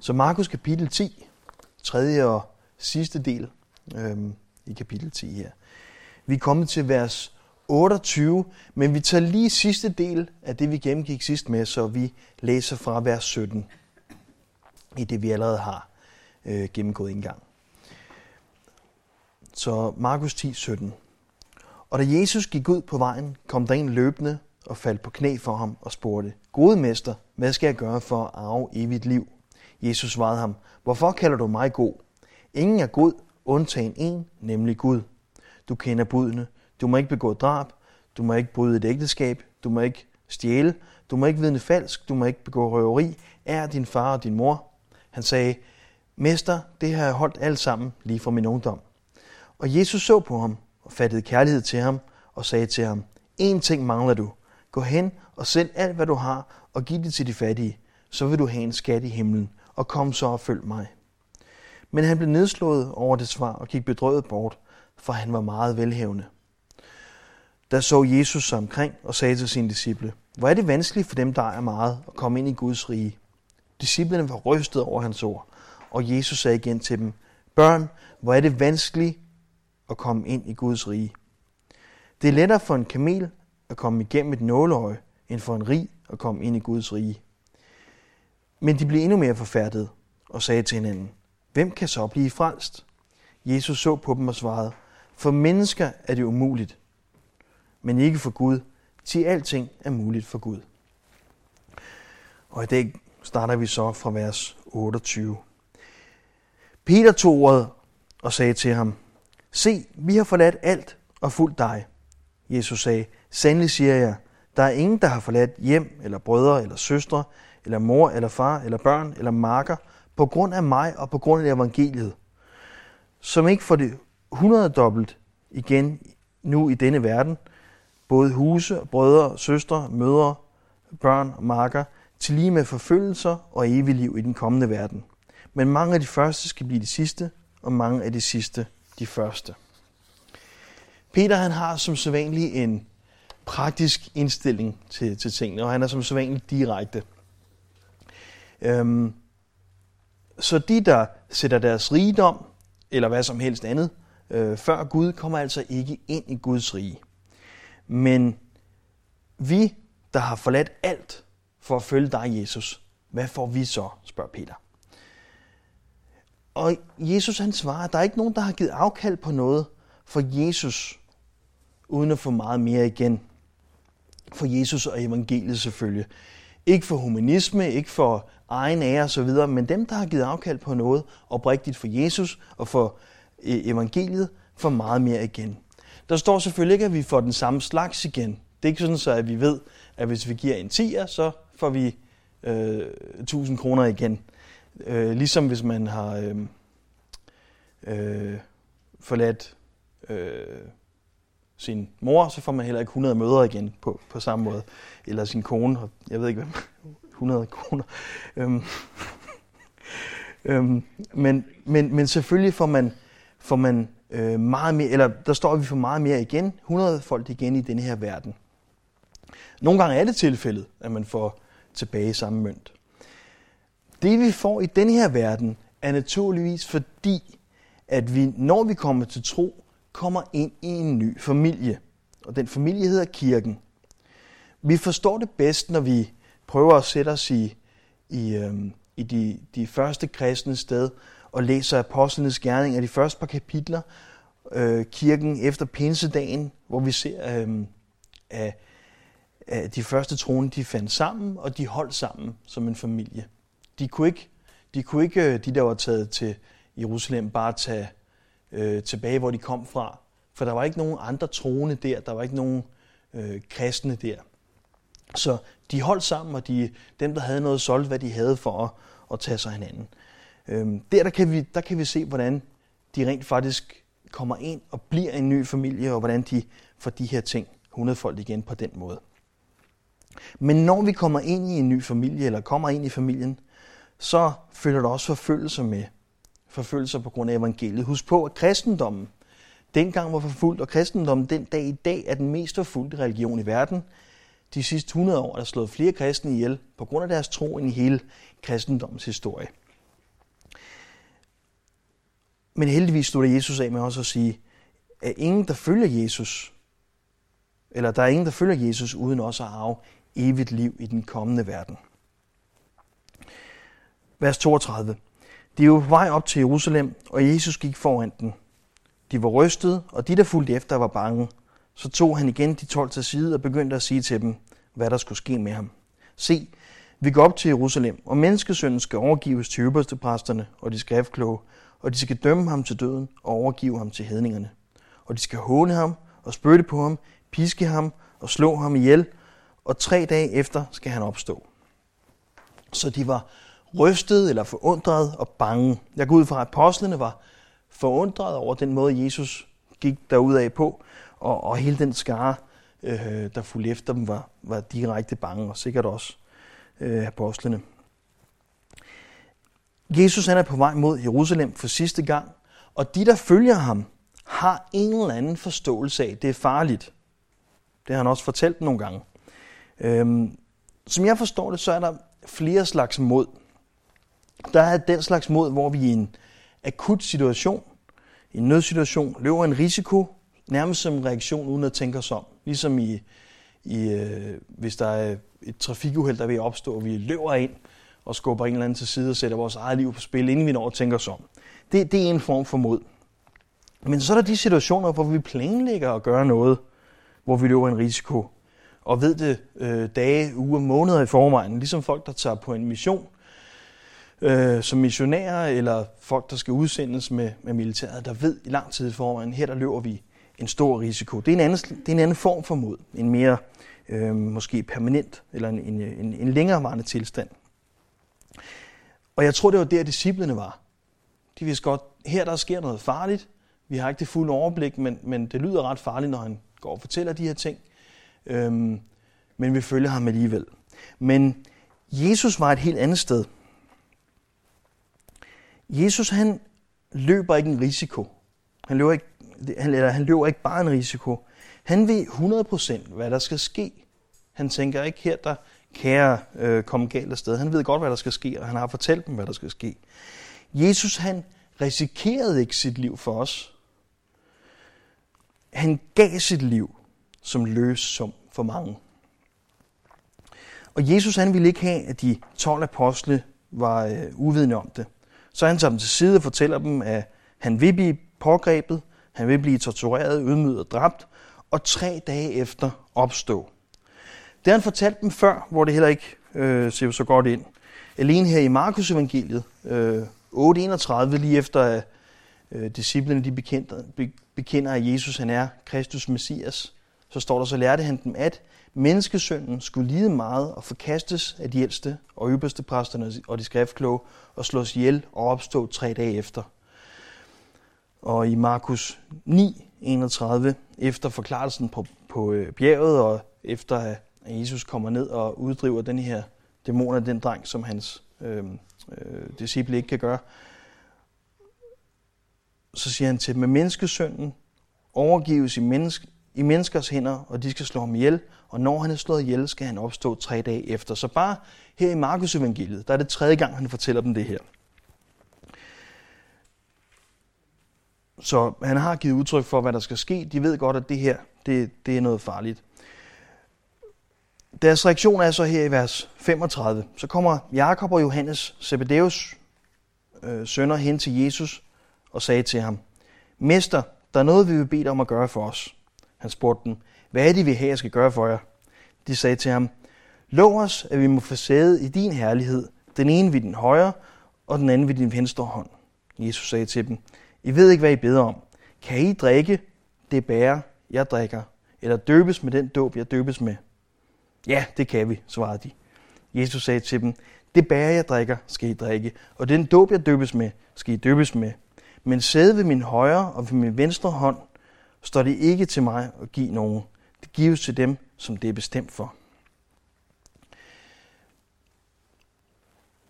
Så Markus kapitel 10, tredje og sidste del øhm, i kapitel 10 her. Vi er kommet til vers 28, men vi tager lige sidste del af det, vi gennemgik sidst med, så vi læser fra vers 17 i det, vi allerede har øh, gennemgået en gang. Så Markus 10, 17. Og da Jesus gik ud på vejen, kom der en løbende og faldt på knæ for ham og spurgte, Gode mester, hvad skal jeg gøre for at arve evigt liv? Jesus svarede ham, Hvorfor kalder du mig god? Ingen er god, undtagen en, nemlig Gud. Du kender budene. Du må ikke begå drab. Du må ikke bryde et ægteskab. Du må ikke stjæle. Du må ikke vidne falsk. Du må ikke begå røveri. Er din far og din mor. Han sagde, Mester, det har jeg holdt alt sammen lige fra min ungdom. Og Jesus så på ham og fattede kærlighed til ham og sagde til ham, En ting mangler du. Gå hen og sælg alt, hvad du har, og giv det til de fattige. Så vil du have en skat i himlen, og kom så og følg mig. Men han blev nedslået over det svar og gik bedrøvet bort, for han var meget velhævende. Der så Jesus sig omkring og sagde til sine disciple, Hvor er det vanskeligt for dem, der er meget, at komme ind i Guds rige. Disciplerne var rystet over hans ord, og Jesus sagde igen til dem, Børn, hvor er det vanskeligt at komme ind i Guds rige. Det er lettere for en kamel at komme igennem et nåleøje, end for en rig at komme ind i Guds rige. Men de blev endnu mere forfærdet og sagde til hinanden, Hvem kan så blive frelst? Jesus så på dem og svarede, For mennesker er det umuligt, men ikke for Gud, til alting er muligt for Gud. Og i dag starter vi så fra vers 28. Peter tog ordet og sagde til ham, Se, vi har forladt alt og fulgt dig. Jesus sagde, Sandelig siger jeg, der er ingen, der har forladt hjem, eller brødre, eller søstre, eller mor, eller far, eller børn, eller marker, på grund af mig og på grund af evangeliet, som ikke får det hundreddobbelt igen nu i denne verden, både huse, brødre, søstre, mødre, børn og marker, til lige med forfølgelser og evig liv i den kommende verden. Men mange af de første skal blive de sidste, og mange af de sidste de første. Peter han har som sædvanlig en praktisk indstilling til, til tingene, og han er som sædvanlig direkte. Øhm, så de, der sætter deres rigdom, eller hvad som helst andet, øh, før Gud, kommer altså ikke ind i Guds rige. Men vi, der har forladt alt for at følge dig, Jesus, hvad får vi så, spørger Peter. Og Jesus han svarer, at der er ikke nogen, der har givet afkald på noget for Jesus, uden at få meget mere igen. For Jesus og evangeliet selvfølgelig. Ikke for humanisme, ikke for egen ære osv., men dem, der har givet afkald på noget oprigtigt for Jesus og for øh, evangeliet, får meget mere igen. Der står selvfølgelig ikke, at vi får den samme slags igen. Det er ikke sådan, så at vi ved, at hvis vi giver en 10'er, så får vi øh, 1000 kroner igen. Øh, ligesom hvis man har øh, øh, forladt øh, sin mor, så får man heller ikke 100 møder igen på, på samme måde. Eller sin kone, jeg ved ikke hvem, 100 kroner. Øhm, øhm, men, men, men selvfølgelig får man, får man øh, meget mere, eller der står, vi får meget mere igen, 100 folk igen i denne her verden. Nogle gange er det tilfældet, at man får tilbage samme mønt. Det vi får i denne her verden, er naturligvis fordi, at vi, når vi kommer til tro, kommer ind i en ny familie. Og den familie hedder kirken. Vi forstår det bedst, når vi prøver at sætte os i, i, øh, i de, de første kristne sted og læser apostlenes gerning af de første par kapitler, øh, kirken efter pinsedagen, hvor vi ser, øh, at, at de første troende de fandt sammen, og de holdt sammen som en familie. De kunne ikke, de, kunne ikke, øh, de der var taget til Jerusalem, bare tage øh, tilbage, hvor de kom fra. For der var ikke nogen andre troende der, der var ikke nogen øh, kristne der. Så de holdt sammen, og de, dem, der havde noget, solgte, hvad de havde for at, at tage sig hinanden. Øhm, der, der, kan vi, der kan vi se, hvordan de rent faktisk kommer ind og bliver en ny familie, og hvordan de får de her ting 100 folk igen på den måde. Men når vi kommer ind i en ny familie, eller kommer ind i familien, så følger der også forfølgelser med. Forfølgelser på grund af evangeliet. Husk på, at kristendommen dengang var forfulgt, og kristendommen den dag i dag er den mest forfulgte religion i verden de sidste 100 år er der slået flere kristne ihjel på grund af deres tro end i hele kristendommens historie. Men heldigvis slutter Jesus af med også at sige, at ingen, der følger Jesus, eller der er ingen, der følger Jesus, uden også at arve evigt liv i den kommende verden. Vers 32. De var på vej op til Jerusalem, og Jesus gik foran den. De var rystede, og de, der fulgte efter, var bange. Så tog han igen de tolv til side og begyndte at sige til dem, hvad der skulle ske med ham. Se, vi går op til Jerusalem, og menneskesønnen skal overgives til øverste præsterne og de skriftkloge, og de skal dømme ham til døden og overgive ham til hedningerne. Og de skal håne ham og spytte på ham, piske ham og slå ham ihjel, og tre dage efter skal han opstå. Så de var rystet eller forundret og bange. Jeg går ud fra, at apostlene var forundret over den måde, Jesus gik derudad på, og, og hele den skare, øh, der fulgte efter dem, var, var direkte bange, og sikkert også øh, apostlene. Jesus han er på vej mod Jerusalem for sidste gang, og de, der følger ham, har en eller anden forståelse af, at det er farligt. Det har han også fortalt nogle gange. Øhm, som jeg forstår det, så er der flere slags mod. Der er den slags mod, hvor vi i en akut situation, i en nødsituation, løber en risiko, nærmest som en reaktion uden at tænke os om. Ligesom i, i øh, hvis der er et trafikuheld, der vil opstå, og vi løber ind og skubber en eller anden til side og sætter vores eget liv på spil, inden vi når at tænke os om. Det, det er en form for mod. Men så er der de situationer, hvor vi planlægger at gøre noget, hvor vi løber en risiko, og ved det øh, dage, uger, måneder i forvejen, ligesom folk, der tager på en mission, øh, som missionærer, eller folk, der skal udsendes med, med militæret, der ved i lang tid i forvejen, her der løber vi en stor risiko. Det er en anden, det er en anden form for mod, en mere øh, måske permanent, eller en, en, en, en længerevarende tilstand. Og jeg tror, det var der, disciplene var. De vidste godt, her der sker noget farligt, vi har ikke det fulde overblik, men, men det lyder ret farligt, når han går og fortæller de her ting. Øhm, men vi følger ham alligevel. Men Jesus var et helt andet sted. Jesus han løber ikke en risiko. Han løber ikke, han, eller han løber ikke bare en risiko. Han ved 100% hvad der skal ske. Han tænker ikke her, der kan jeg øh, komme galt afsted. Han ved godt, hvad der skal ske, og han har fortalt dem, hvad der skal ske. Jesus han risikerede ikke sit liv for os. Han gav sit liv som løs som for mange. Og Jesus han ville ikke have, at de 12 apostle var øh, uvidende om det. Så han tager dem til side og fortæller dem, at han vil blive pågrebet, han vil blive tortureret, ydmyget og dræbt, og tre dage efter opstå. Det har han fortalt dem før, hvor det heller ikke øh, ser så godt ind. Alene her i Markus evangeliet, øh, 8.31, lige efter at øh, disciplene de bekender, be, bekender, at Jesus han er Kristus Messias, så står der, så lærte han dem, at menneskesønnen skulle lide meget og forkastes af de ældste og ypperste præsterne og de skriftkloge og slås ihjel og opstå tre dage efter. Og i Markus 9, 31, efter forklarelsen på, på øh, bjerget og efter at Jesus kommer ned og uddriver den her dæmon af den dreng, som hans øh, øh, disciple ikke kan gøre, så siger han til dem, at menneskesønnen overgives i, menneske, i menneskers hænder, og de skal slå ham ihjel, og når han er slået ihjel, skal han opstå tre dage efter. Så bare her i Markus evangeliet, der er det tredje gang, han fortæller dem det her. Så han har givet udtryk for, hvad der skal ske. De ved godt, at det her det, det er noget farligt. Deres reaktion er så her i vers 35. Så kommer Jakob og Johannes, Zebedeus øh, sønner, hen til Jesus og sagde til ham, Mester, der er noget, vi vil bede dig om at gøre for os. Han spurgte dem, hvad er det, vi her skal gøre for jer? De sagde til ham, lov os, at vi må få sæde i din herlighed, den ene ved din højre, og den anden ved din venstre hånd. Jesus sagde til dem, i ved ikke, hvad I beder om. Kan I drikke det bære, jeg drikker, eller døbes med den dåb, jeg døbes med? Ja, det kan vi, svarede de. Jesus sagde til dem, det bære, jeg drikker, skal I drikke, og den dåb, jeg døbes med, skal I døbes med. Men sæde ved min højre og ved min venstre hånd står det ikke til mig at give nogen. Det gives til dem, som det er bestemt for.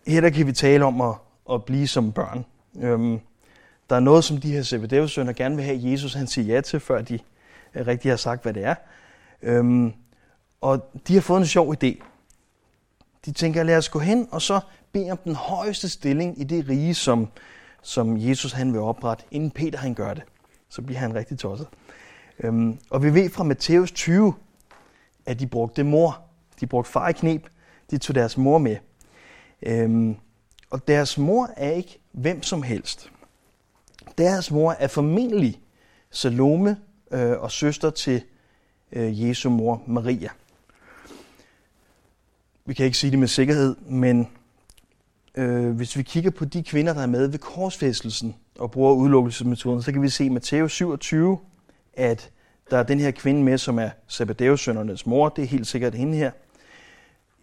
Her der kan vi tale om at, at blive som børn. Øhm, der er noget, som de her Zebedeus sønner gerne vil have, Jesus han siger ja til, før de øh, rigtig har sagt, hvad det er. Øhm, og de har fået en sjov idé. De tænker, lad os gå hen og så bede om den højeste stilling i det rige, som, som Jesus han vil oprette, inden Peter han gør det. Så bliver han rigtig tosset. Øhm, og vi ved fra Matthæus 20, at de brugte mor. De brugte far i knep. De tog deres mor med. Øhm, og deres mor er ikke hvem som helst. Deres mor er formentlig Salome øh, og søster til øh, Jesu mor Maria. Vi kan ikke sige det med sikkerhed, men øh, hvis vi kigger på de kvinder, der er med ved korsfæstelsen og bruger udelukkelsesmetoden, så kan vi se i Matthæus 27, at der er den her kvinde med, som er Zebedeus søndernes mor. Det er helt sikkert hende her.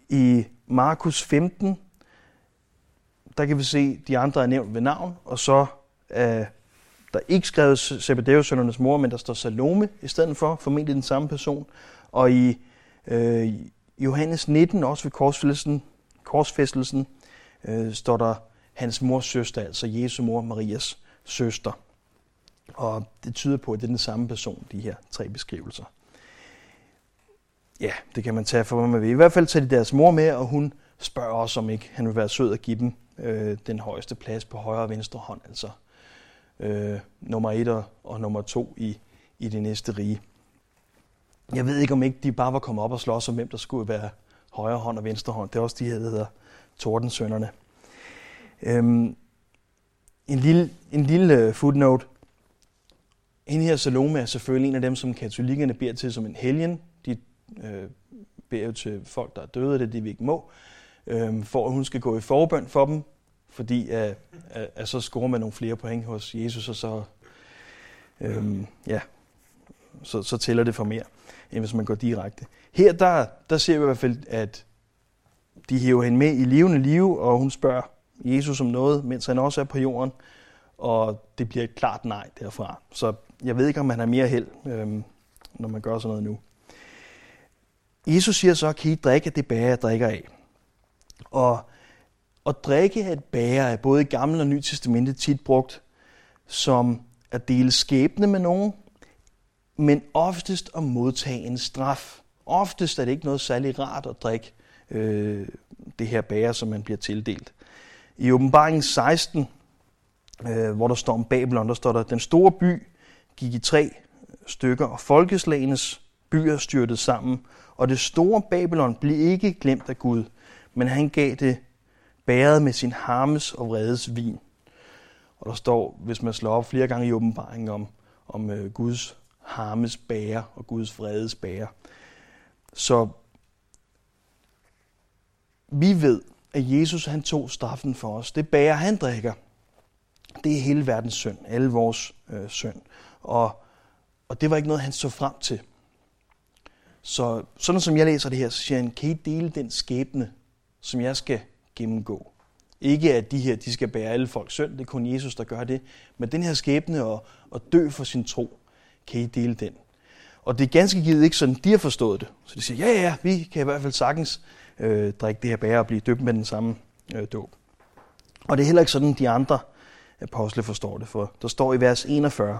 I Markus 15, der kan vi se, at de andre er nævnt ved navn, og så er der ikke skrevet Zebedeus-søndernes mor, men der står Salome i stedet for, formentlig den samme person. Og i øh, Johannes 19, også ved korsfæstelsen, korsfæstelsen øh, står der hans mors søster, altså Jesu mor, Marias søster. Og det tyder på, at det er den samme person, de her tre beskrivelser. Ja, det kan man tage for, hvad man vil. I hvert fald tager de deres mor med, og hun spørger også, om ikke han vil være sød at give dem øh, den højeste plads på højre og venstre hånd, altså øh, nummer et og, og nummer to i, i det næste rige. Jeg ved ikke, om ikke de bare var kommet op og slås om, hvem der skulle være højre hånd og venstre hånd. Det er også de her, der hedder Tordensønderne. Øhm, en lille, en lille øh, footnote. Hende her Salome er selvfølgelig en af dem, som katolikkerne beder til som en helgen. De øh, beder jo til folk, der er døde, det de vi ikke må, øh, for at hun skal gå i forbøn for dem, fordi at, at, at så scorer man nogle flere point hos Jesus, og så, øhm, ja, så, så tæller det for mere, end hvis man går direkte. Her der, der ser vi i hvert fald, at de hæver hende med i levende liv, og hun spørger Jesus om noget, mens han også er på jorden, og det bliver et klart nej derfra. Så jeg ved ikke, om man har mere held, øhm, når man gør sådan noget nu. Jesus siger så, kan I drikke det bære, jeg drikker af? Og at drikke af et bære er både i Gamle og Nye Testamente tit brugt som at dele skæbne med nogen, men oftest at modtage en straf. Oftest er det ikke noget særlig rart at drikke øh, det her bære, som man bliver tildelt. I åbenbaringen 16, øh, hvor der står om Babylon, der står der, den store by gik i tre stykker, og folkeslagenes byer styrtede sammen, og det store Babylon blev ikke glemt af Gud, men han gav det bæret med sin harmes og vredes vin. Og der står, hvis man slår op flere gange i åbenbaringen om, om øh, Guds harmes bære og Guds vredes bære. Så vi ved, at Jesus han tog straffen for os. Det bærer han drikker. Det er hele verdens synd, alle vores øh, synd. Og, og det var ikke noget, han så frem til. Så sådan som jeg læser det her, så siger han, kan I dele den skæbne, som jeg skal gennemgå? Ikke at de her, de skal bære alle folks synd, det er kun Jesus, der gør det. Men den her skæbne og, og dø for sin tro, kan I dele den? Og det er ganske givet ikke sådan, de har forstået det. Så de siger, ja, ja, vi kan i hvert fald sagtens øh, drikke det her bære og blive døbt med den samme øh, dåb. Og det er heller ikke sådan, de andre apostle forstår det, for der står i vers 41.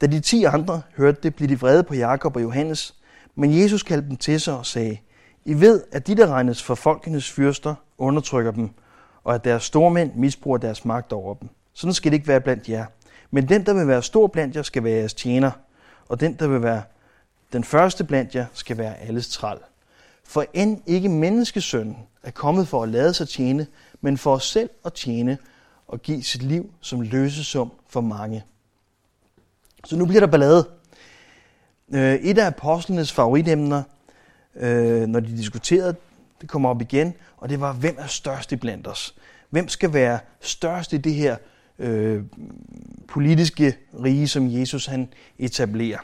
Da de ti andre hørte det, blev de vrede på Jakob og Johannes, men Jesus kaldte dem til sig og sagde, i ved, at de, der regnes for folkenes fyrster, undertrykker dem, og at deres stormænd misbruger deres magt over dem. Sådan skal det ikke være blandt jer. Men den, der vil være stor blandt jer, skal være jeres tjener, og den, der vil være den første blandt jer, skal være alles træl. For end ikke menneskesønnen er kommet for at lade sig tjene, men for os selv at tjene og give sit liv som løsesum for mange. Så nu bliver der ballade. Øh, et af apostlenes favoritemner, øh, når de diskuterede, det kommer op igen, og det var, hvem er størst i blandt os? Hvem skal være størst i det her øh, politiske rige, som Jesus han etablerer?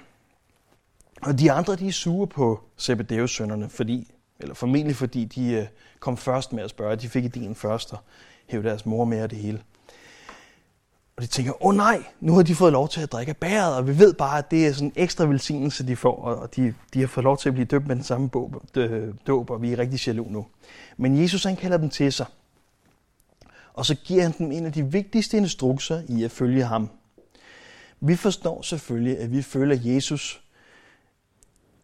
Og de andre, de er sure på Zebedeus sønnerne, fordi, eller formentlig fordi de øh, kom først med at spørge. De fik ideen først og hævde deres mor med og det hele. Og de tænker, åh oh, nej, nu har de fået lov til at drikke bæret, og vi ved bare, at det er sådan en ekstra velsignelse, de får, og de, de har fået lov til at blive døbt med den samme dåb, og vi er rigtig jaloux nu. Men Jesus han kalder dem til sig, og så giver han dem en af de vigtigste instrukser i at følge ham. Vi forstår selvfølgelig, at vi følger Jesus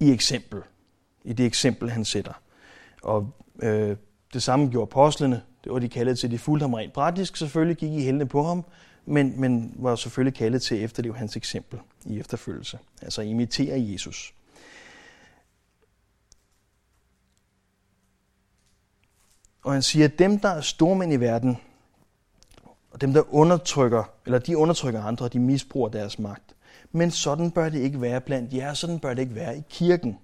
i eksempel, i det eksempel, han sætter. Og øh, det samme gjorde apostlene, Det var de kaldet til. De fulgte ham rent praktisk selvfølgelig, gik i hældene på ham, men, men var selvfølgelig kaldet til at efterleve hans eksempel i efterfølgelse. Altså imitere Jesus. Og han siger, at dem, der er stormænd i verden, og dem, der undertrykker, eller de undertrykker andre, de misbruger deres magt. Men sådan bør det ikke være blandt jer, sådan bør det ikke være i kirken.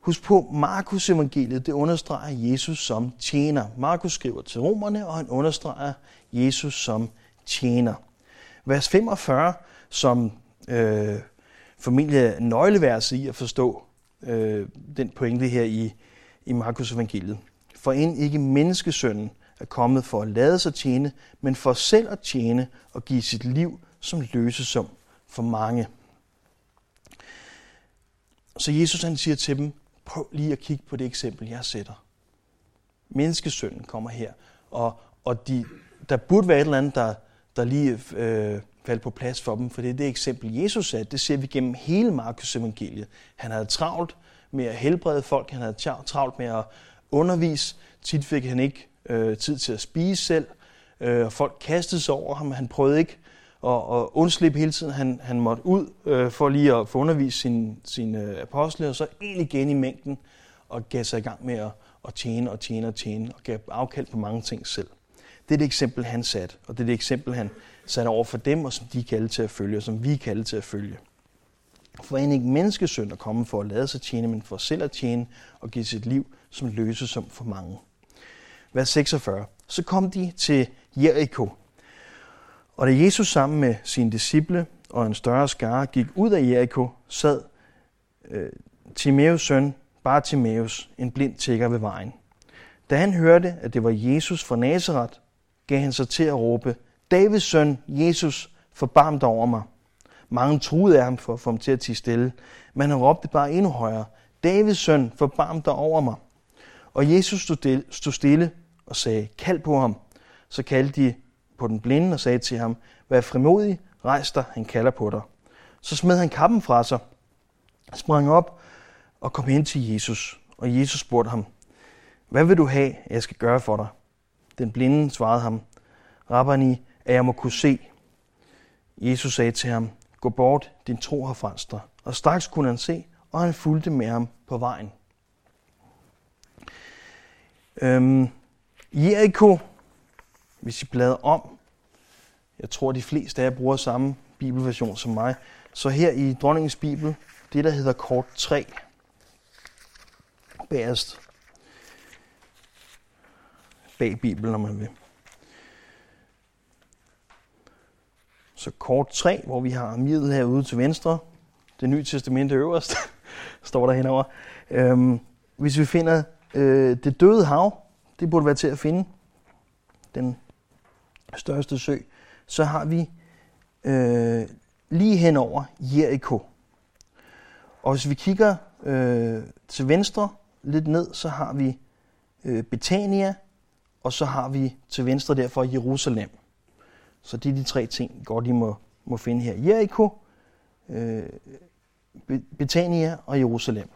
Husk på, Markus evangeliet, det understreger Jesus som tjener. Markus skriver til romerne, og han understreger Jesus som tjener. Vers 45, som øh, formentlig er nøgleverset i at forstå øh, den pointe her i, i Markus evangeliet. For end ikke menneskesønnen er kommet for at lade sig tjene, men for selv at tjene og give sit liv som løsesum for mange. Så Jesus han siger til dem, prøv lige at kigge på det eksempel, jeg sætter. Menneskesønnen kommer her, og, og de, der burde være et eller andet, der, der lige øh, faldt på plads for dem, for det er det eksempel, Jesus satte. Det ser vi gennem hele Markus evangeliet. Han havde travlt med at helbrede folk, han havde travlt med at undervise. Tit fik han ikke øh, tid til at spise selv, øh, og folk kastede sig over ham. Han prøvede ikke og, og undslippe hele tiden. Han, han måtte ud øh, for lige at få undervist sine, sin, øh, apostle, og så ind igen i mængden, og gav sig i gang med at, at tjene og tjene og tjene, og gav afkald på mange ting selv. Det er det eksempel, han satte, og det er det eksempel, han satte over for dem, og som de kaldte til at følge, og som vi kaldte til at følge. For en ikke menneskesøn at komme for at lade sig tjene, men for selv at tjene og give sit liv som løsesum for mange. Vers 46. Så kom de til Jericho. Og da Jesus sammen med sine disciple og en større skare gik ud af Jericho, sad øh, Timaeus søn Bartimaeus, en blind tigger ved vejen. Da han hørte, at det var Jesus fra Nazareth, gav han sig til at råbe, Davids søn, Jesus, forbarm dig over mig. Mange truede af ham for at få ham til at tige stille, men han råbte bare endnu højere, Davids søn, forbarm dig over mig. Og Jesus stod stille og sagde, kald på ham. Så kaldte de på den blinde og sagde til ham, vær frimodig, rejs dig, han kalder på dig. Så smed han kappen fra sig, sprang op og kom hen til Jesus. Og Jesus spurgte ham, hvad vil du have, jeg skal gøre for dig? Den blinde svarede ham, Rabbani, at jeg må kunne se. Jesus sagde til ham, gå bort, din tro har frelst dig. Og straks kunne han se, og han fulgte med ham på vejen. Øhm, Jericho, hvis I bladrer om, jeg tror de fleste af jer bruger samme bibelversion som mig, så her i dronningens bibel, det der hedder kort 3, bagerst bag Bibelen, om man vil. Så kort 3, hvor vi har midlet herude til venstre, det nye testamente øverst, står der henover. Øhm, hvis vi finder øh, det døde hav, det burde være til at finde, den største sø, så har vi øh, lige henover Jericho. Og hvis vi kigger øh, til venstre lidt ned, så har vi øh, Betania, og så har vi til venstre derfor Jerusalem. Så det er de tre ting, godt I må, må finde her. Jericho, øh, Betania og Jerusalem.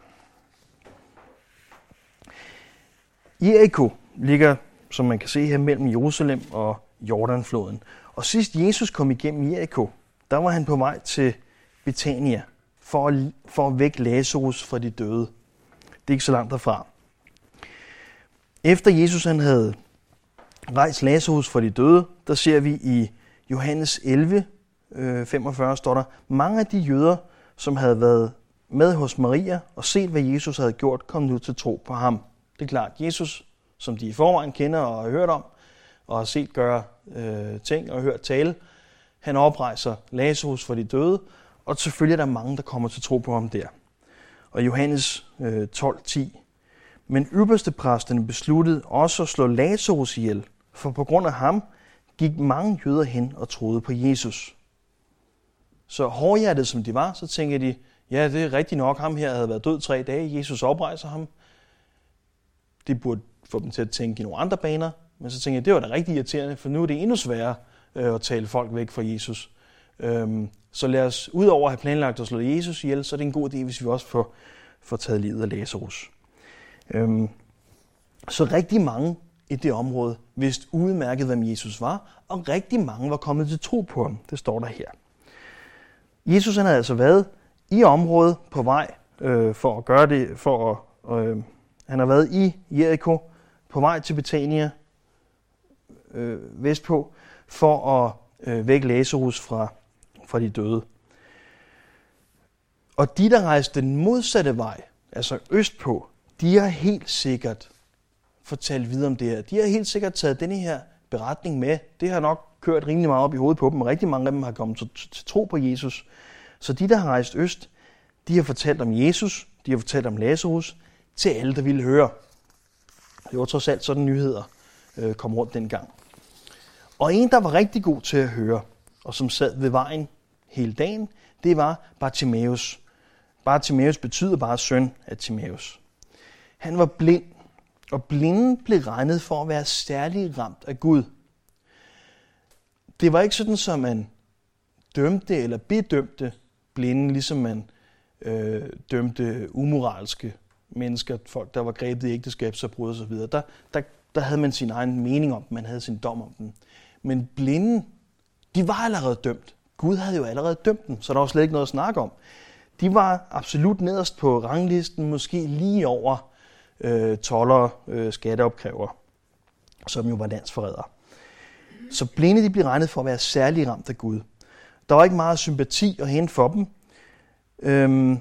Jericho ligger, som man kan se her, mellem Jerusalem og Jordanfloden. Og sidst Jesus kom igennem Jericho, der var han på vej til Betania for at, for at vække Lazarus fra de døde. Det er ikke så langt derfra. Efter Jesus han havde rejst Lazarus fra de døde, der ser vi i Johannes 11, 45 øh, står der, mange af de jøder, som havde været med hos Maria og set, hvad Jesus havde gjort, kom nu til tro på ham. Det er klart, Jesus, som de i forvejen kender og har hørt om, og har set gøre øh, ting og hørt tale, han oprejser Lazarus for de døde, og selvfølgelig er der mange, der kommer til tro på ham der. Og Johannes øh, 12:10. Men ypperste præsterne besluttede også at slå Lazarus ihjel, for på grund af ham gik mange jøder hen og troede på Jesus. Så hårdhjertet som de var, så tænker de, ja, det er rigtigt nok, ham her havde været død tre dage, Jesus oprejser ham. Det burde få dem til at tænke i nogle andre baner, men så tænker jeg, det var da rigtig irriterende, for nu er det endnu sværere øh, at tale folk væk fra Jesus. Øhm, så lad os, udover at have planlagt at slå Jesus ihjel, så er det en god idé, hvis vi også får, får taget livet af Lazarus. Øhm, så rigtig mange i det område vidste udmærket, hvem Jesus var, og rigtig mange var kommet til tro på ham. Det står der her. Jesus han havde altså været i området på vej øh, for at gøre det, for at, øh, han har været i Jericho på vej til Betania øh, vestpå for at øh, vække Lazarus fra, fra de døde. Og de, der rejste den modsatte vej, altså østpå, de har helt sikkert fortalt videre om det her. De har helt sikkert taget denne her beretning med. Det har nok kørt rimelig meget op i hovedet på dem, og rigtig mange af dem har kommet til, til tro på Jesus. Så de, der har rejst øst, de har fortalt om Jesus, de har fortalt om Lazarus, til alle, der ville høre. Det var trods alt sådan nyheder øh, kom rundt dengang. Og en, der var rigtig god til at høre, og som sad ved vejen hele dagen, det var Bartimaeus. Bartimaeus betyder bare søn af Timaeus. Han var blind, og blinden blev regnet for at være særlig ramt af Gud. Det var ikke sådan, som man dømte eller bedømte blinde, ligesom man øh, dømte umoralske mennesker, folk, der var grebet i ægteskabsforbrud osv. Der, der, der havde man sin egen mening om dem, man havde sin dom om dem. Men blinde, de var allerede dømt. Gud havde jo allerede dømt dem, så der var slet ikke noget at snakke om. De var absolut nederst på ranglisten, måske lige over øh, toller, øh, skatteopkræver, som jo var landsforrædere. Så blinde de blev regnet for at være særlig ramt af Gud. Der var ikke meget sympati at hente for dem. Øhm,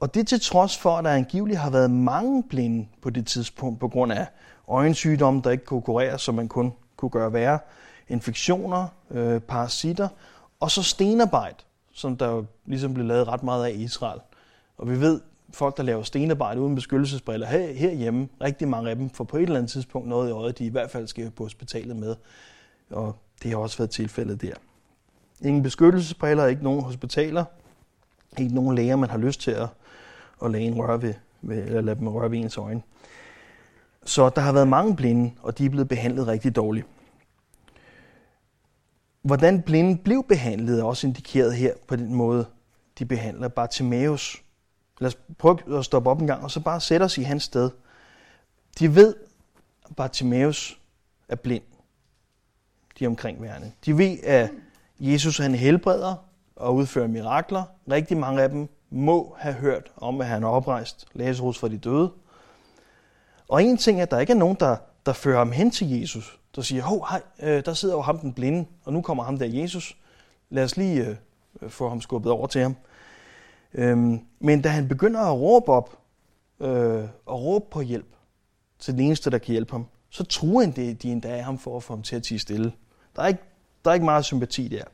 og det til trods for, at der angiveligt har været mange blinde på det tidspunkt på grund af øjensygdomme, der ikke kunne kureres, som man kun kunne gøre værre, infektioner, øh, parasitter, og så stenarbejde, som der jo ligesom blev lavet ret meget af i Israel. Og vi ved, folk, der laver stenarbejde uden beskyttelsesbriller her, herhjemme, rigtig mange af dem får på et eller andet tidspunkt noget i øjet, de i hvert fald skal på hospitalet med. Og det har også været tilfældet der. Ingen beskyttelsesbriller, ikke nogen hospitaler, ikke nogen læger, man har lyst til at, at lade en røre ved, ved, eller lade dem røre ved ens øjne. Så der har været mange blinde, og de er blevet behandlet rigtig dårligt. Hvordan blinde blev behandlet er også indikeret her på den måde, de behandler Bartimaeus. Lad os prøve at stoppe op en gang, og så bare sætte os i hans sted. De ved, at Bartimaeus er blind. De omkringværende. De ved, at Jesus han helbreder og udfører mirakler. Rigtig mange af dem må have hørt om, at han har oprejst Lazarus fra de døde. Og en ting er, at der ikke er nogen, der, der fører ham hen til Jesus. Der siger, hov, hej, øh, der sidder jo ham den blinde, og nu kommer ham der Jesus. Lad os lige øh, få ham skubbet over til ham. Øhm, men da han begynder at råbe op, øh, og råbe på hjælp til den eneste, der kan hjælpe ham, så truer han det, de endda af ham for at få ham til at tige stille. Der er ikke, der er ikke meget sympati der.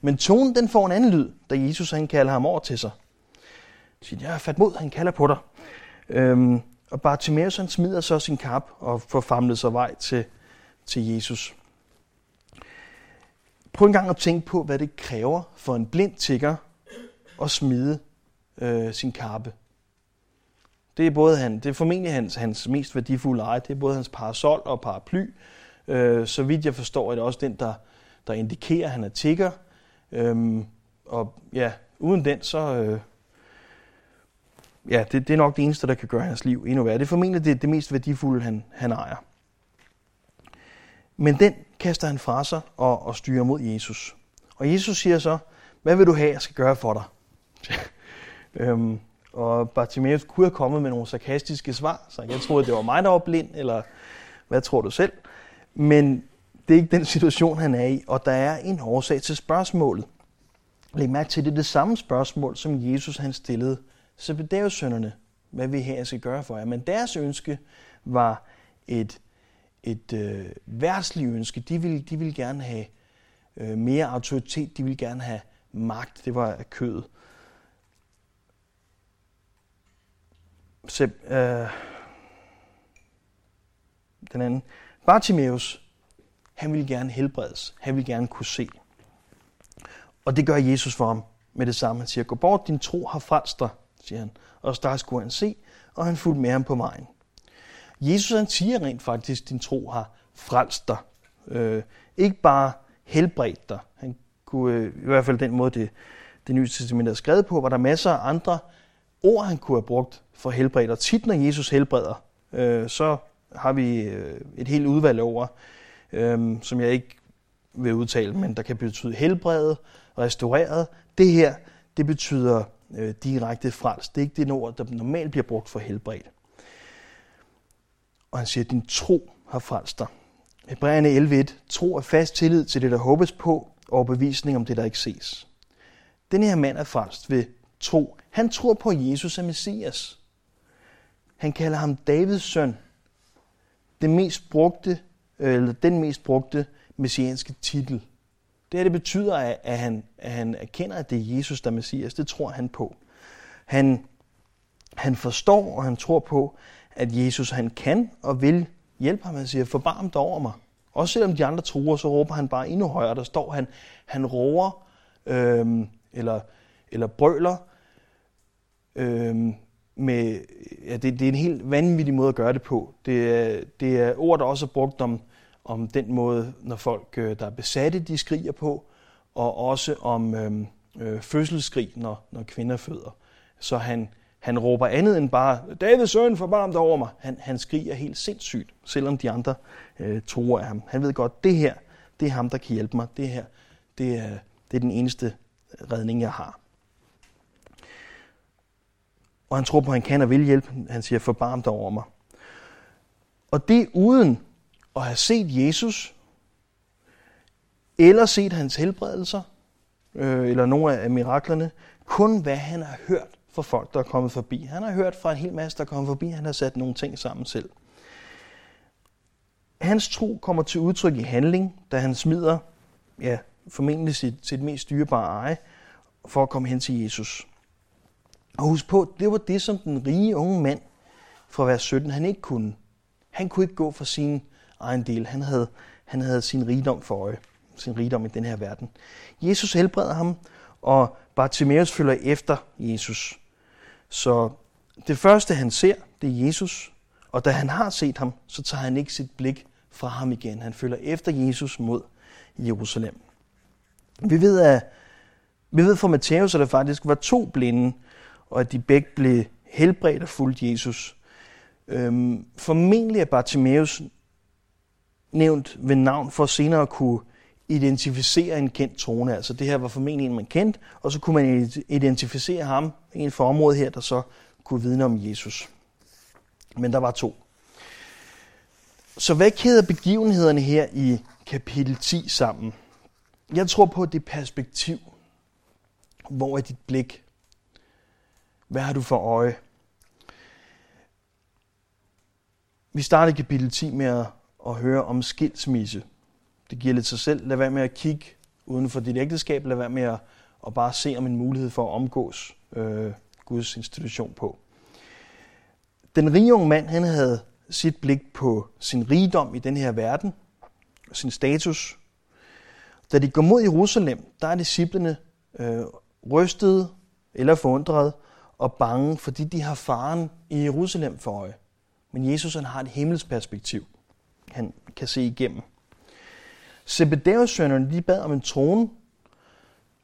Men tonen den får en anden lyd, da Jesus han kalder ham over til sig. Han siger, jeg har fat mod, han kalder på dig. Øhm, og Bartimaeus han smider så sin kap og får famlet sig vej til, til Jesus. Prøv en gang at tænke på, hvad det kræver for en blind tigger at smide øh, sin kappe. Det er, både han, det er formentlig hans, hans mest værdifulde eje. Det er både hans parasol og paraply. Øh, så vidt jeg forstår, er det også den, der, der indikerer, at han er tigger. Øhm, og ja, uden den, så... Øh, ja, det, det er nok det eneste, der kan gøre hans liv endnu værre. Det er formentlig det, det mest værdifulde, han, han ejer. Men den kaster han fra sig og, og styrer mod Jesus. Og Jesus siger så, hvad vil du have, jeg skal gøre for dig? øhm, og Bartimaeus kunne have kommet med nogle sarkastiske svar, så jeg troede, det var mig, der var blind, eller hvad tror du selv? Men det er ikke den situation, han er i, og der er en årsag til spørgsmålet. Læg mærke til, det er det samme spørgsmål, som Jesus han stillede Zebedæus-sønnerne, Hvad vi her, skal gøre for jer? Men deres ønske var et, et øh, værtsligt ønske. De ville, de ville gerne have øh, mere autoritet, de ville gerne have magt. Det var af kødet. Se, øh, den anden. Bartimaeus, han ville gerne helbredes. Han ville gerne kunne se. Og det gør Jesus for ham med det samme. Han siger, gå bort, din tro har frelst dig, siger han. Og der skulle han se, og han fulgte med ham på vejen. Jesus han siger rent faktisk, din tro har frelst dig. Øh, ikke bare helbredt dig. Han kunne, øh, i hvert fald den måde, det, det nye testament er skrevet på, var der masser af andre ord, han kunne have brugt for helbredt. Og tit, når Jesus helbreder, øh, så har vi øh, et helt udvalg over, øh, som jeg ikke vil udtale, men der kan betyde helbredet, restaureret. Det her, det betyder øh, direkte frelst. Det er ikke det ord, der normalt bliver brugt for helbredt. Og han siger, at din tro har frelst dig. Hebræerne 11.1. Tro er fast tillid til det, der håbes på, og bevisning om det, der ikke ses. Den her mand er frelst ved tro. Han tror på, at Jesus er Messias. Han kalder ham Davids søn. Den mest brugte, øh, eller den mest brugte messianske titel. Det her det betyder, at han, at han erkender, at det er Jesus, der er Messias. Det tror han på. Han, han forstår, og han tror på, at Jesus han kan og vil hjælpe ham. Han siger, forbarm dig over mig. Også selvom de andre truer, så råber han bare endnu højere. Der står han, han råber, øhm, eller, eller brøler, øhm, med, ja, det, det er en helt vanvittig måde at gøre det på. Det er, det er ord, der også er brugt om, om den måde, når folk, øh, der er besatte, de skriger på, og også om øhm, øh, fødselsskrig, når, når kvinder føder. Så han, han råber andet end bare, Davids søn, forbarm dig over mig. Han, han skriger helt sindssygt, selvom de andre øh, tror af ham. Han ved godt, det her, det er ham, der kan hjælpe mig. Det her, det er, det er den eneste redning, jeg har. Og han tror på, at han kan og vil hjælpe. Han siger, forbarm dig over mig. Og det uden at have set Jesus, eller set hans helbredelser, øh, eller nogle af miraklerne, kun hvad han har hørt fra folk, der er kommet forbi. Han har hørt fra en hel masse, der er kommet forbi. Han har sat nogle ting sammen selv. Hans tro kommer til udtryk i handling, da han smider ja, formentlig sit, sit mest dyrebare eje for at komme hen til Jesus. Og husk på, det var det, som den rige unge mand fra vers 17, han ikke kunne. Han kunne ikke gå fra sin egen del. Han havde, han havde sin rigdom for øje. Sin rigdom i den her verden. Jesus helbreder ham, og Bartimaeus følger efter Jesus. Så det første, han ser, det er Jesus. Og da han har set ham, så tager han ikke sit blik fra ham igen. Han følger efter Jesus mod Jerusalem. Vi ved, at vi ved fra Matthæus, at der faktisk var to blinde, og at de begge blev helbredt og fulgt Jesus. Øhm, formentlig er Bartimaeus nævnt ved navn for senere at kunne identificere en kendt trone. Altså det her var formentlig en, man kendte, og så kunne man identificere ham, en for området her, der så kunne vidne om Jesus. Men der var to. Så hvad kæder begivenhederne her i kapitel 10 sammen? Jeg tror på det perspektiv. Hvor er dit blik? Hvad har du for øje? Vi starter kapitel 10 med at, at høre om skilsmisse. Det giver lidt sig selv. Lad være med at kigge uden for dit ægteskab. Lad være med at, at bare se om en mulighed for at omgås øh, Guds institution på. Den rige unge mand, han havde sit blik på sin rigdom i den her verden, sin status. Da de går mod Jerusalem, der er disciplene øh, rystede eller forundrede og bange, fordi de har faren i Jerusalem for øje. Men Jesus han har et himmelsperspektiv, han kan se igennem. Zebedeus sønnerne de bad om en trone,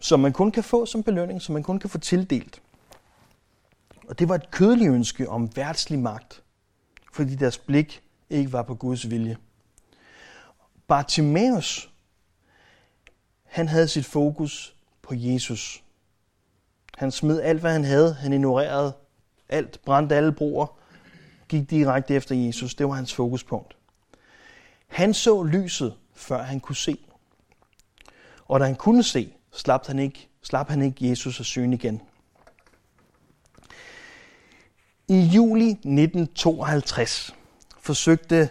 som man kun kan få som belønning, som man kun kan få tildelt. Og det var et kødeligt ønske om værtslig magt, fordi deres blik ikke var på Guds vilje. Bartimaeus, han havde sit fokus på Jesus. Han smed alt, hvad han havde. Han ignorerede alt, brændte alle broer, gik direkte efter Jesus. Det var hans fokuspunkt. Han så lyset, før han kunne se. Og da han kunne se, slap han ikke, slap han ikke Jesus af syne igen. I juli 1952 forsøgte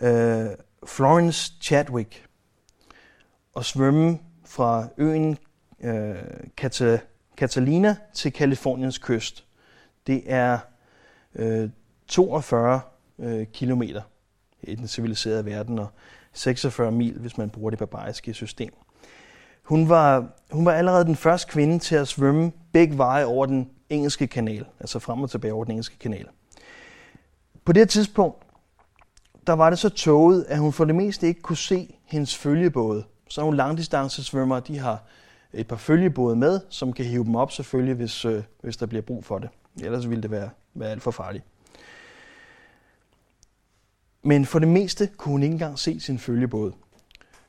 øh, Florence Chadwick at svømme fra øen øh, Catalina til Kaliforniens kyst. Det er øh, 42 øh, kilometer i den civiliserede verden, og 46 mil, hvis man bruger det barbariske system. Hun var, hun var allerede den første kvinde til at svømme begge veje over den engelske kanal, altså frem og tilbage over den engelske kanal. På det tidspunkt, der var det så tåget, at hun for det meste ikke kunne se hendes følgebåde. Så nogle langdistancesvømmere, de har et par følgebåde med, som kan hive dem op selvfølgelig, hvis, øh, hvis der bliver brug for det. Ellers ville det være, være alt for farligt. Men for det meste kunne hun ikke engang se sin følgebåd.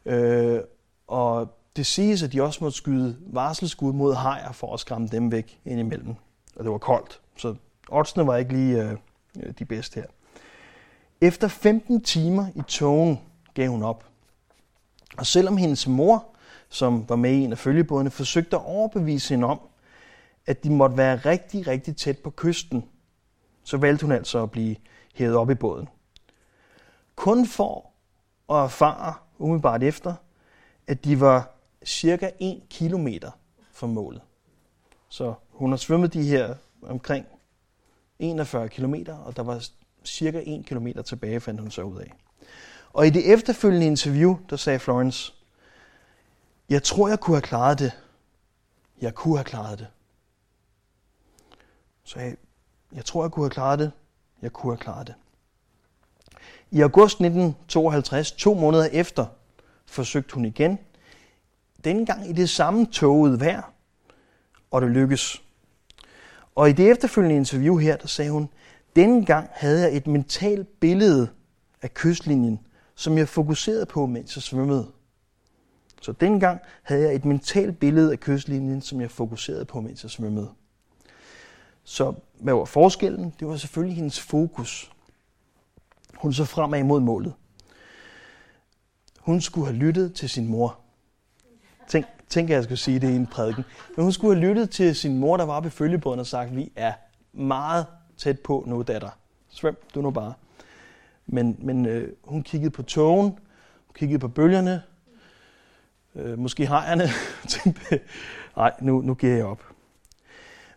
Øh, og det siges, at de også måtte skyde varselskud mod hajer for at skræmme dem væk indimellem. Og det var koldt, så oddsene var ikke lige øh, de bedste her. Efter 15 timer i togen gav hun op. Og selvom hendes mor, som var med i en af følgebådene, forsøgte at overbevise hende om, at de måtte være rigtig, rigtig tæt på kysten, så valgte hun altså at blive hævet op i båden. Kun for at erfare umiddelbart efter, at de var cirka 1 kilometer fra målet. Så hun har svømmet de her omkring 41 kilometer, og der var cirka 1 kilometer tilbage, fandt hun så ud af. Og i det efterfølgende interview, der sagde Florence, jeg tror, jeg kunne have klaret det. Jeg kunne have klaret det. Så jeg, jeg tror, jeg kunne have klaret det. Jeg kunne have klaret det. I august 1952, to måneder efter, forsøgte hun igen. Denne gang i det samme tåget vejr, og det lykkes. Og i det efterfølgende interview her, der sagde hun, denne gang havde jeg et mentalt billede af kystlinjen, som jeg fokuserede på, mens jeg svømmede. Så dengang havde jeg et mentalt billede af kystlinjen, som jeg fokuserede på, mens jeg svømmede. Så hvad var forskellen? Det var selvfølgelig hendes fokus. Hun så fremad mod målet. Hun skulle have lyttet til sin mor. Tænk, tænk at jeg skulle sige det i en prædiken. Men hun skulle have lyttet til sin mor, der var på følgebåden og sagt, vi er meget tæt på nu, datter. Svøm du nu bare. Men, men øh, hun kiggede på togen, hun kiggede på bølgerne, øh, måske hejerne, tænkte, nej, nu, nu giver jeg op.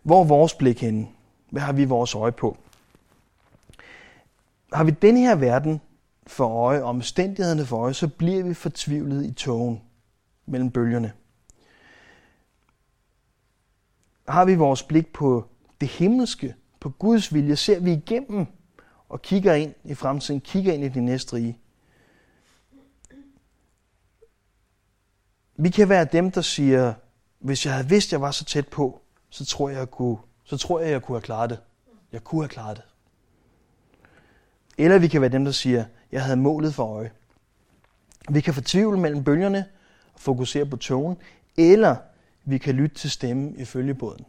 Hvor er vores blik henne? Hvad har vi vores øje på? Har vi den her verden for øje, og omstændighederne for øje, så bliver vi fortvivlet i togen mellem bølgerne. Har vi vores blik på det himmelske, på Guds vilje, ser vi igennem og kigger ind i fremtiden, kigger ind i det næste rige. Vi kan være dem, der siger, hvis jeg havde vidst, jeg var så tæt på, så tror jeg, jeg kunne, så tror jeg, jeg kunne have klaret det. Jeg kunne have klaret det. Eller vi kan være dem, der siger, jeg havde målet for øje. Vi kan fortvivle mellem bølgerne og fokusere på togen, eller vi kan lytte til stemmen i følgebåden.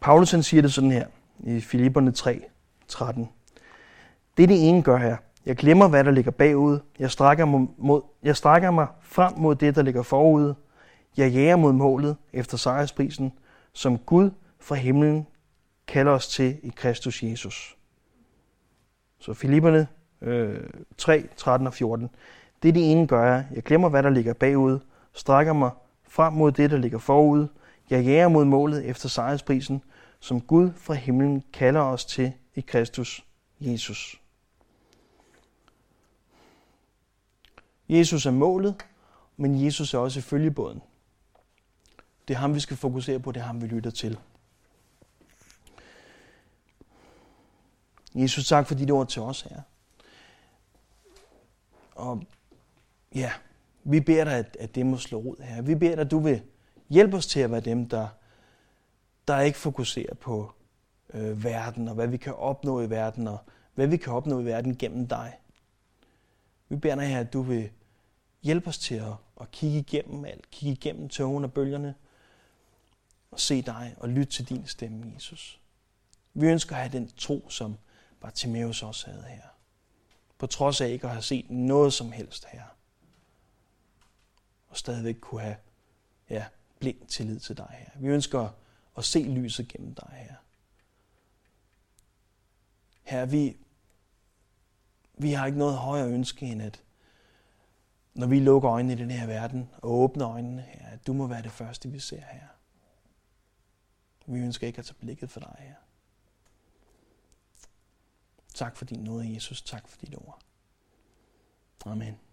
Paulus han siger det sådan her i Filipperne 3, 13. Det det ene gør her. Jeg glemmer, hvad der ligger bagud. Jeg strækker, mig mod, jeg strækker mig frem mod det, der ligger forud. Jeg jager mod målet efter sejrsprisen, som Gud fra himlen kalder os til i Kristus Jesus. Så Filipperne øh, 3, 13 og 14. Det det ene gør jeg. Jeg glemmer, hvad der ligger bagud. Strækker mig frem mod det, der ligger forud. Jeg jager mod målet efter sejrsprisen, som Gud fra himlen kalder os til i Kristus Jesus. Jesus er målet, men Jesus er også følgebåden. Det er ham, vi skal fokusere på, det er ham, vi lytter til. Jesus, tak for dit ord til os her. Og ja, vi beder dig, at, at det må slå ud her. Vi beder dig, at du vil hjælpe os til at være dem, der, der ikke fokuserer på øh, verden, og hvad vi kan opnå i verden, og hvad vi kan opnå i verden gennem dig. Vi beder dig her, at du vil hjælpe os til at, at kigge igennem alt, kigge igennem tågen og bølgerne, og se dig og lytte til din stemme, Jesus. Vi ønsker at have den tro, som Bartimaeus også havde her. På trods af ikke at have set noget som helst her. Og stadigvæk kunne have ja, blind tillid til dig her. Vi ønsker at se lyset gennem dig her. Her vi, vi har ikke noget højere ønske end at, når vi lukker øjnene i den her verden og åbner øjnene her, at du må være det første, vi ser her. Vi ønsker ikke at tage blikket for dig her. Tak for din nåde, Jesus. Tak for dit ord. Amen.